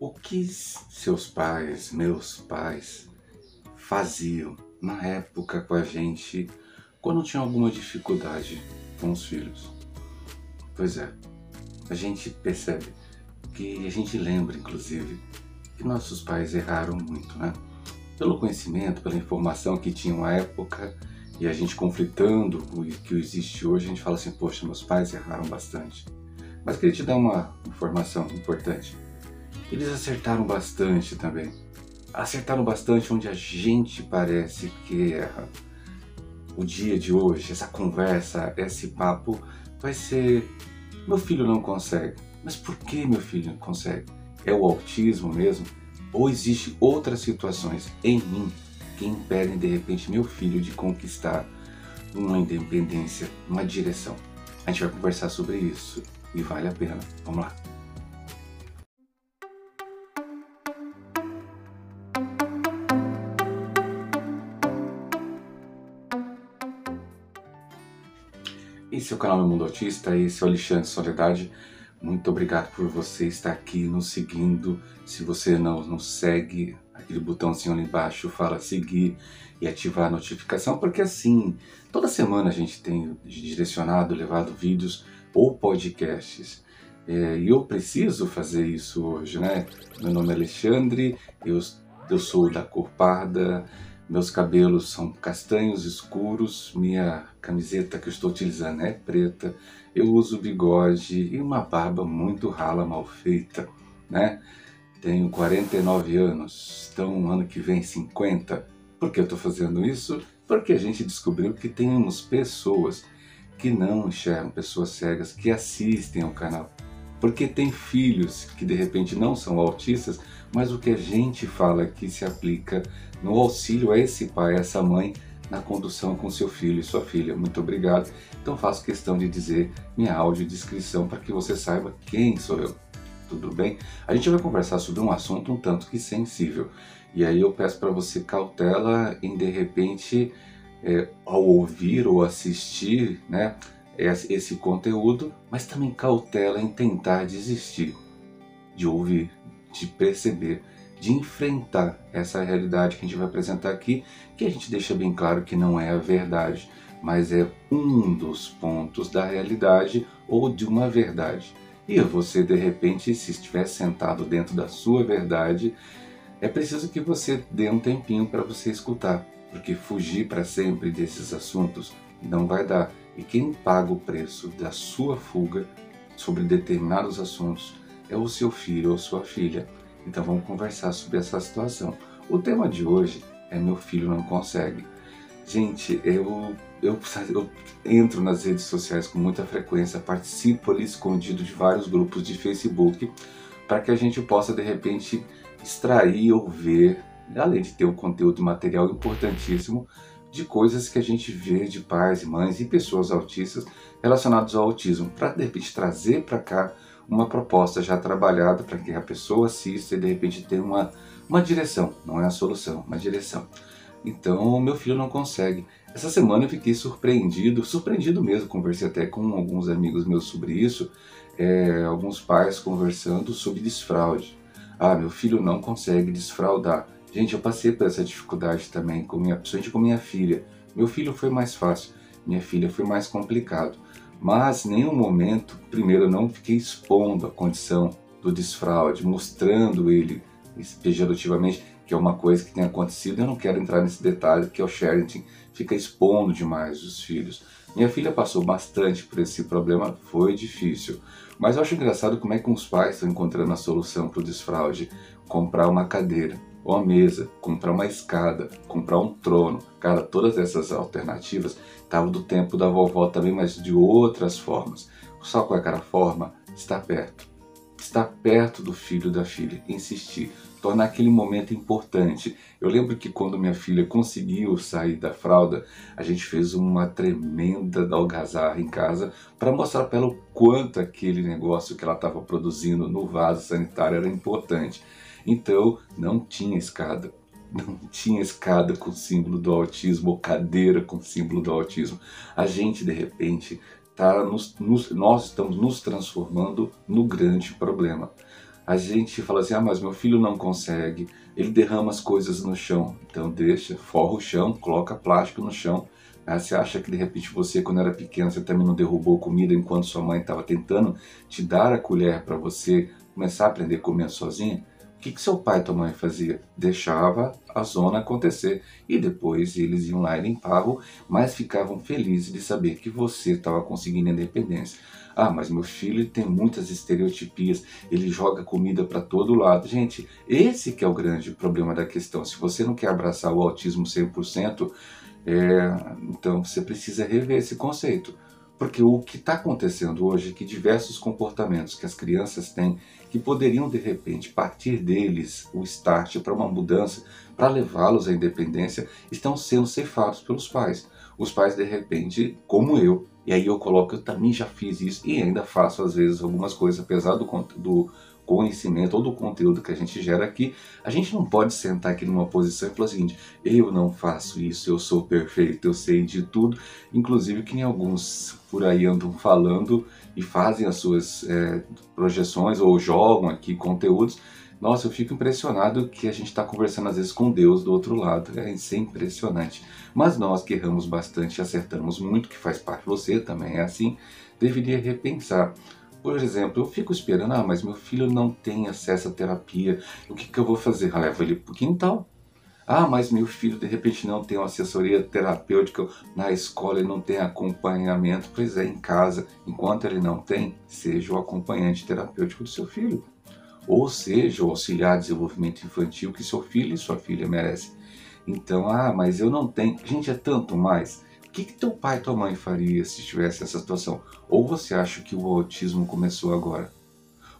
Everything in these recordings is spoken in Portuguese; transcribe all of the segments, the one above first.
O que seus pais, meus pais, faziam na época com a gente quando tinha alguma dificuldade com os filhos? Pois é, a gente percebe que a gente lembra, inclusive, que nossos pais erraram muito, né? Pelo conhecimento, pela informação que tinham à época e a gente conflitando o que existe hoje, a gente fala assim: poxa, meus pais erraram bastante. Mas queria te dar uma informação importante. Eles acertaram bastante também. Acertaram bastante onde a gente parece que erra. O dia de hoje, essa conversa, esse papo, vai ser: meu filho não consegue. Mas por que meu filho não consegue? É o autismo mesmo? Ou existe outras situações em mim que impedem de repente meu filho de conquistar uma independência, uma direção? A gente vai conversar sobre isso e vale a pena. Vamos lá. Esse é o canal Meu Mundo Autista, esse é o Alexandre Soledade. Muito obrigado por você estar aqui nos seguindo. Se você não nos segue, aquele botãozinho ali embaixo fala seguir e ativar a notificação, porque assim, toda semana a gente tem direcionado, levado vídeos ou podcasts. É, e eu preciso fazer isso hoje, né? Meu nome é Alexandre, eu, eu sou da cor parda, meus cabelos são castanhos escuros, minha camiseta que estou utilizando é preta, eu uso bigode e uma barba muito rala, mal feita, né? Tenho 49 anos, então ano que vem 50. Por que eu estou fazendo isso? Porque a gente descobriu que temos pessoas que não enxergam, pessoas cegas, que assistem ao canal. Porque tem filhos que de repente não são autistas, mas o que a gente fala que se aplica no auxílio a esse pai, a essa mãe, na condução com seu filho e sua filha. Muito obrigado. Então faço questão de dizer minha audiodescrição para que você saiba quem sou eu. Tudo bem? A gente vai conversar sobre um assunto um tanto que sensível. E aí eu peço para você cautela em de repente, é, ao ouvir ou assistir né, esse conteúdo, mas também cautela em tentar desistir de ouvir, de perceber, de enfrentar essa realidade que a gente vai apresentar aqui, que a gente deixa bem claro que não é a verdade, mas é um dos pontos da realidade ou de uma verdade. E você, de repente, se estiver sentado dentro da sua verdade, é preciso que você dê um tempinho para você escutar, porque fugir para sempre desses assuntos não vai dar. E quem paga o preço da sua fuga sobre determinados assuntos é o seu filho ou sua filha. Então vamos conversar sobre essa situação. O tema de hoje é Meu Filho Não Consegue. Gente, eu, eu, eu entro nas redes sociais com muita frequência, participo ali escondido de vários grupos de Facebook para que a gente possa de repente extrair ou ver, além de ter um conteúdo material importantíssimo, de coisas que a gente vê de pais mães e pessoas autistas relacionados ao autismo, para de repente trazer para cá uma proposta já trabalhada para que a pessoa assista e de repente tenha uma, uma direção, não é a solução, uma direção. Então, meu filho não consegue. Essa semana eu fiquei surpreendido, surpreendido mesmo, conversei até com alguns amigos meus sobre isso, é, alguns pais conversando sobre desfraude. Ah, meu filho não consegue desfraudar. Gente, eu passei por essa dificuldade também, com minha, principalmente com minha filha. Meu filho foi mais fácil, minha filha foi mais complicado. Mas em nenhum momento, primeiro, eu não fiquei expondo a condição do desfraude, mostrando ele pejorativamente, que é uma coisa que tem acontecido. Eu não quero entrar nesse detalhe, que o Sherrington fica expondo demais os filhos. Minha filha passou bastante por esse problema, foi difícil. Mas eu acho engraçado como é que os pais estão encontrando a solução para o desfraude. Comprar uma cadeira, uma mesa, comprar uma escada, comprar um trono. Cara, todas essas alternativas estavam do tempo da vovó também, mas de outras formas. Só com aquela forma, está perto. Está perto do filho da filha, insistir, tornar aquele momento importante. Eu lembro que quando minha filha conseguiu sair da fralda, a gente fez uma tremenda algazarra em casa para mostrar para ela o quanto aquele negócio que ela estava produzindo no vaso sanitário era importante. Então, não tinha escada. Não tinha escada com símbolo do autismo ou cadeira com símbolo do autismo. A gente, de repente, tá nos, nos, nós estamos nos transformando no grande problema. A gente fala assim: ah, mas meu filho não consegue, ele derrama as coisas no chão. Então deixa, forra o chão, coloca plástico no chão. Ah, você acha que de repente você, quando era pequeno, você também não derrubou comida enquanto sua mãe estava tentando te dar a colher para você começar a aprender a comer sozinha? O que, que seu pai e tua mãe fazia? Deixava a zona acontecer e depois eles iam lá e limpavam, mas ficavam felizes de saber que você estava conseguindo independência. Ah, mas meu filho tem muitas estereotipias, ele joga comida para todo lado. Gente, esse que é o grande problema da questão. Se você não quer abraçar o autismo 100%, é, então você precisa rever esse conceito. Porque o que está acontecendo hoje é que diversos comportamentos que as crianças têm, que poderiam de repente partir deles o start para uma mudança, para levá-los à independência, estão sendo ceifados pelos pais. Os pais de repente, como eu, e aí eu coloco, eu também já fiz isso e ainda faço às vezes algumas coisas, apesar do, do conhecimento ou do conteúdo que a gente gera aqui, a gente não pode sentar aqui numa posição e falar assim, eu não faço isso, eu sou perfeito, eu sei de tudo, inclusive que nem alguns por aí andam falando e fazem as suas é, projeções ou jogam aqui conteúdos. Nossa, eu fico impressionado que a gente está conversando às vezes com Deus do outro lado. É, isso é impressionante. Mas nós que erramos bastante e acertamos muito, que faz parte, você também é assim, deveria repensar. Por exemplo, eu fico esperando, ah, mas meu filho não tem acesso à terapia, o que, que eu vou fazer? Ah, levo ele para o quintal. Ah, mas meu filho de repente não tem uma assessoria terapêutica na escola, ele não tem acompanhamento. Pois é, em casa, enquanto ele não tem, seja o acompanhante terapêutico do seu filho. Ou seja, o auxiliar de desenvolvimento infantil que seu filho e sua filha merecem. Então, ah, mas eu não tenho. Gente, é tanto mais. O que, que teu pai e tua mãe faria se tivesse essa situação? Ou você acha que o autismo começou agora?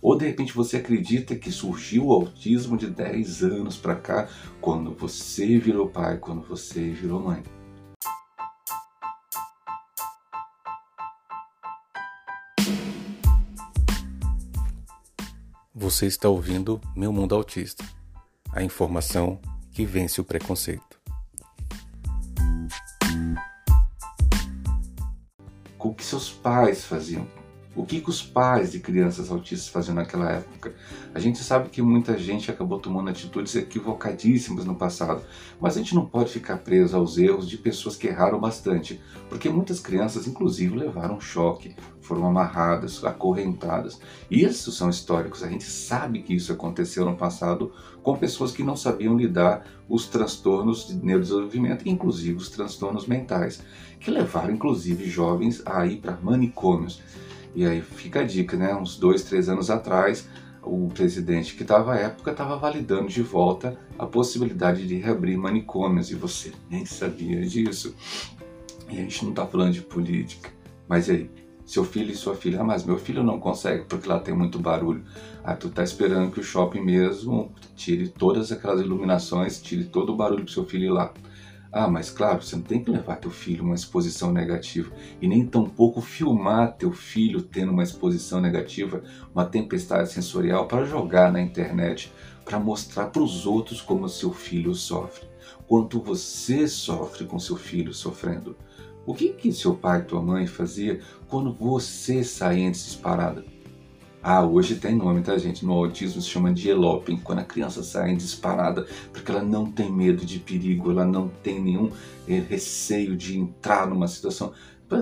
Ou de repente você acredita que surgiu o autismo de 10 anos para cá, quando você virou pai, quando você virou mãe? Você está ouvindo Meu Mundo Autista a informação que vence o preconceito. Pais faziam. O que, que os pais de crianças autistas faziam naquela época? A gente sabe que muita gente acabou tomando atitudes equivocadíssimas no passado, mas a gente não pode ficar preso aos erros de pessoas que erraram bastante, porque muitas crianças, inclusive, levaram choque, foram amarradas, acorrentadas. Isso são históricos, a gente sabe que isso aconteceu no passado com pessoas que não sabiam lidar os transtornos de neurodesenvolvimento, inclusive os transtornos mentais, que levaram inclusive jovens a ir para manicômios. E aí fica a dica, né? Uns dois, três anos atrás, o presidente que estava à época estava validando de volta a possibilidade de reabrir manicômios e você nem sabia disso. E a gente não está falando de política. Mas aí, seu filho e sua filha, ah, mas meu filho não consegue porque lá tem muito barulho. Ah, tu tá esperando que o shopping mesmo tire todas aquelas iluminações, tire todo o barulho pro seu filho ir lá. Ah, mas claro, você não tem que levar teu filho uma exposição negativa e nem tampouco filmar teu filho tendo uma exposição negativa, uma tempestade sensorial para jogar na internet, para mostrar para os outros como seu filho sofre, quanto você sofre com seu filho sofrendo. O que que seu pai e tua mãe fazia quando você saía disparada? Ah, hoje tem nome, tá, gente? No autismo se chama de eloping, quando a criança sai disparada, porque ela não tem medo de perigo, ela não tem nenhum é, receio de entrar numa situação.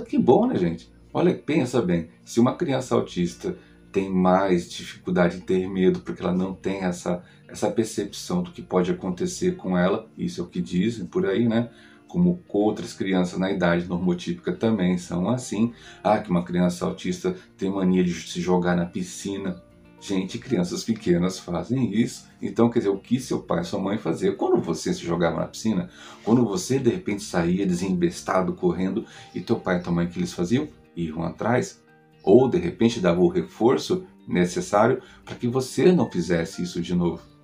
Que bom, né, gente? Olha, pensa bem, se uma criança autista tem mais dificuldade em ter medo, porque ela não tem essa, essa percepção do que pode acontecer com ela, isso é o que dizem por aí, né? Como outras crianças na idade normotípica também são assim. Ah, que uma criança autista tem mania de se jogar na piscina. Gente, crianças pequenas fazem isso. Então, quer dizer, o que seu pai e sua mãe faziam? Quando você se jogava na piscina, quando você de repente saía desembestado, correndo, e teu pai e tua mãe, o que eles faziam? Iam atrás. Ou de repente dava o reforço necessário para que você não fizesse isso de novo.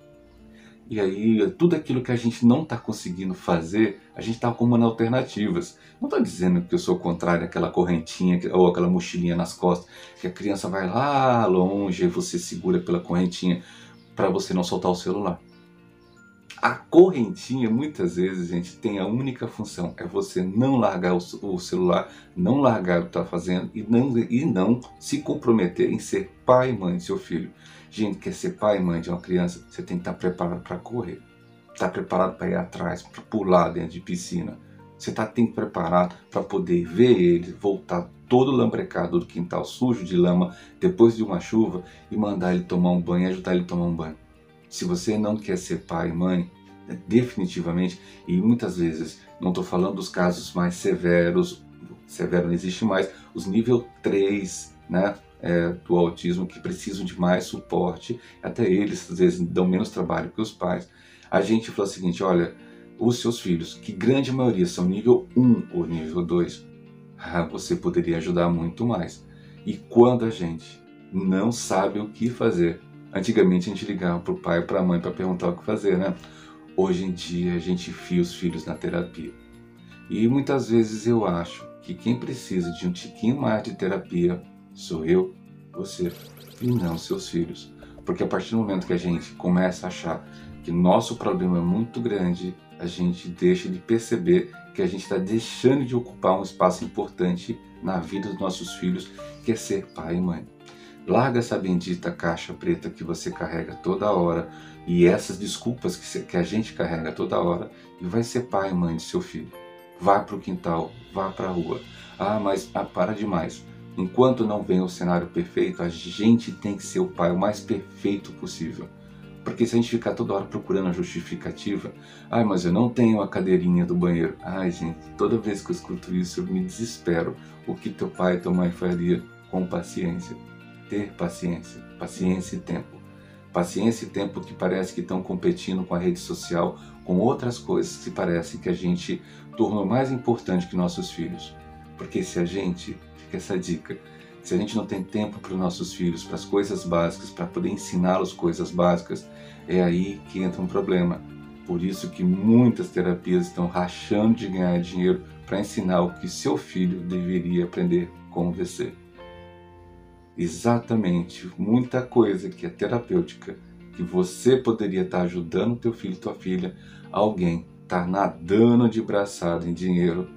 E aí, tudo aquilo que a gente não está conseguindo fazer, a gente está arrumando alternativas. Não estou dizendo que eu sou contrário àquela correntinha ou aquela mochilinha nas costas, que a criança vai lá longe e você segura pela correntinha para você não soltar o celular. A correntinha, muitas vezes, gente, tem a única função, é você não largar o celular, não largar o que está fazendo e não, e não se comprometer em ser pai e mãe do seu filho. Gente, quer ser pai e mãe de uma criança, você tem que estar preparado para correr. Estar preparado para ir atrás, para pular dentro de piscina. Você está tem que preparado para poder ver ele voltar todo lambrecado do quintal sujo de lama depois de uma chuva e mandar ele tomar um banho ajudar ele a tomar um banho. Se você não quer ser pai e mãe, definitivamente, e muitas vezes, não estou falando dos casos mais severos, severo não existe mais, os nível 3 né, é, do autismo que precisam de mais suporte, até eles às vezes dão menos trabalho que os pais. A gente fala o seguinte: olha, os seus filhos, que grande maioria são nível 1 ou nível 2, ah, você poderia ajudar muito mais. E quando a gente não sabe o que fazer, antigamente a gente ligava para o pai ou para a mãe para perguntar o que fazer, né? Hoje em dia a gente enfia os filhos na terapia. E muitas vezes eu acho que quem precisa de um tiquinho mais de terapia sou eu, você e não seus filhos. Porque a partir do momento que a gente começa a achar que nosso problema é muito grande, a gente deixa de perceber que a gente está deixando de ocupar um espaço importante na vida dos nossos filhos, que é ser pai e mãe. Larga essa bendita caixa preta que você carrega toda hora e essas desculpas que, a gente carrega toda hora e vai ser pai e mãe de seu filho. Vá para o quintal, vá para a rua. Ah, mas ah, para demais. Enquanto não vem o cenário perfeito, a gente tem que ser o pai o mais perfeito possível. Porque se a gente ficar toda hora procurando a justificativa, ai, mas eu não tenho a cadeirinha do banheiro. Ai, gente, toda vez que eu escuto isso eu me desespero. O que teu pai e tua mãe faria com paciência? ter paciência, paciência e tempo. Paciência e tempo que parece que estão competindo com a rede social, com outras coisas que parece que a gente tornou mais importante que nossos filhos. Porque se a gente, fica essa dica, se a gente não tem tempo para os nossos filhos, para as coisas básicas, para poder ensiná-los coisas básicas, é aí que entra um problema. Por isso que muitas terapias estão rachando de ganhar dinheiro para ensinar o que seu filho deveria aprender com você exatamente muita coisa que é terapêutica, que você poderia estar ajudando teu filho, tua filha, alguém está nadando de braçada em dinheiro,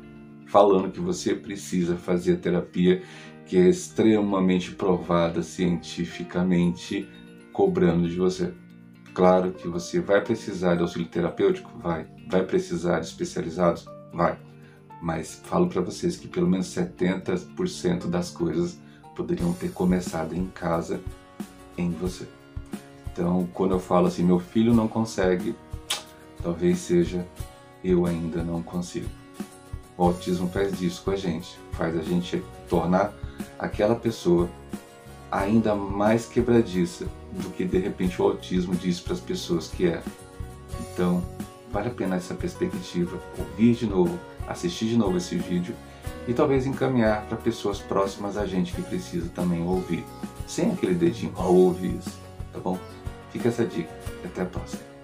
falando que você precisa fazer terapia que é extremamente provada cientificamente, cobrando de você. Claro que você vai precisar de auxílio terapêutico? Vai. Vai precisar de especializados? Vai. Mas falo para vocês que pelo menos 70% das coisas poderiam ter começado em casa, em você. Então, quando eu falo assim, meu filho não consegue, talvez seja eu ainda não consigo. O autismo faz isso com a gente, faz a gente tornar aquela pessoa ainda mais quebradiça do que de repente o autismo diz para as pessoas que é. Então, vale a pena essa perspectiva, ouvir de novo, assistir de novo esse vídeo e talvez encaminhar para pessoas próximas a gente que precisa também ouvir, sem aquele dedinho, ouvir isso, tá bom? Fica essa dica. Até a próxima.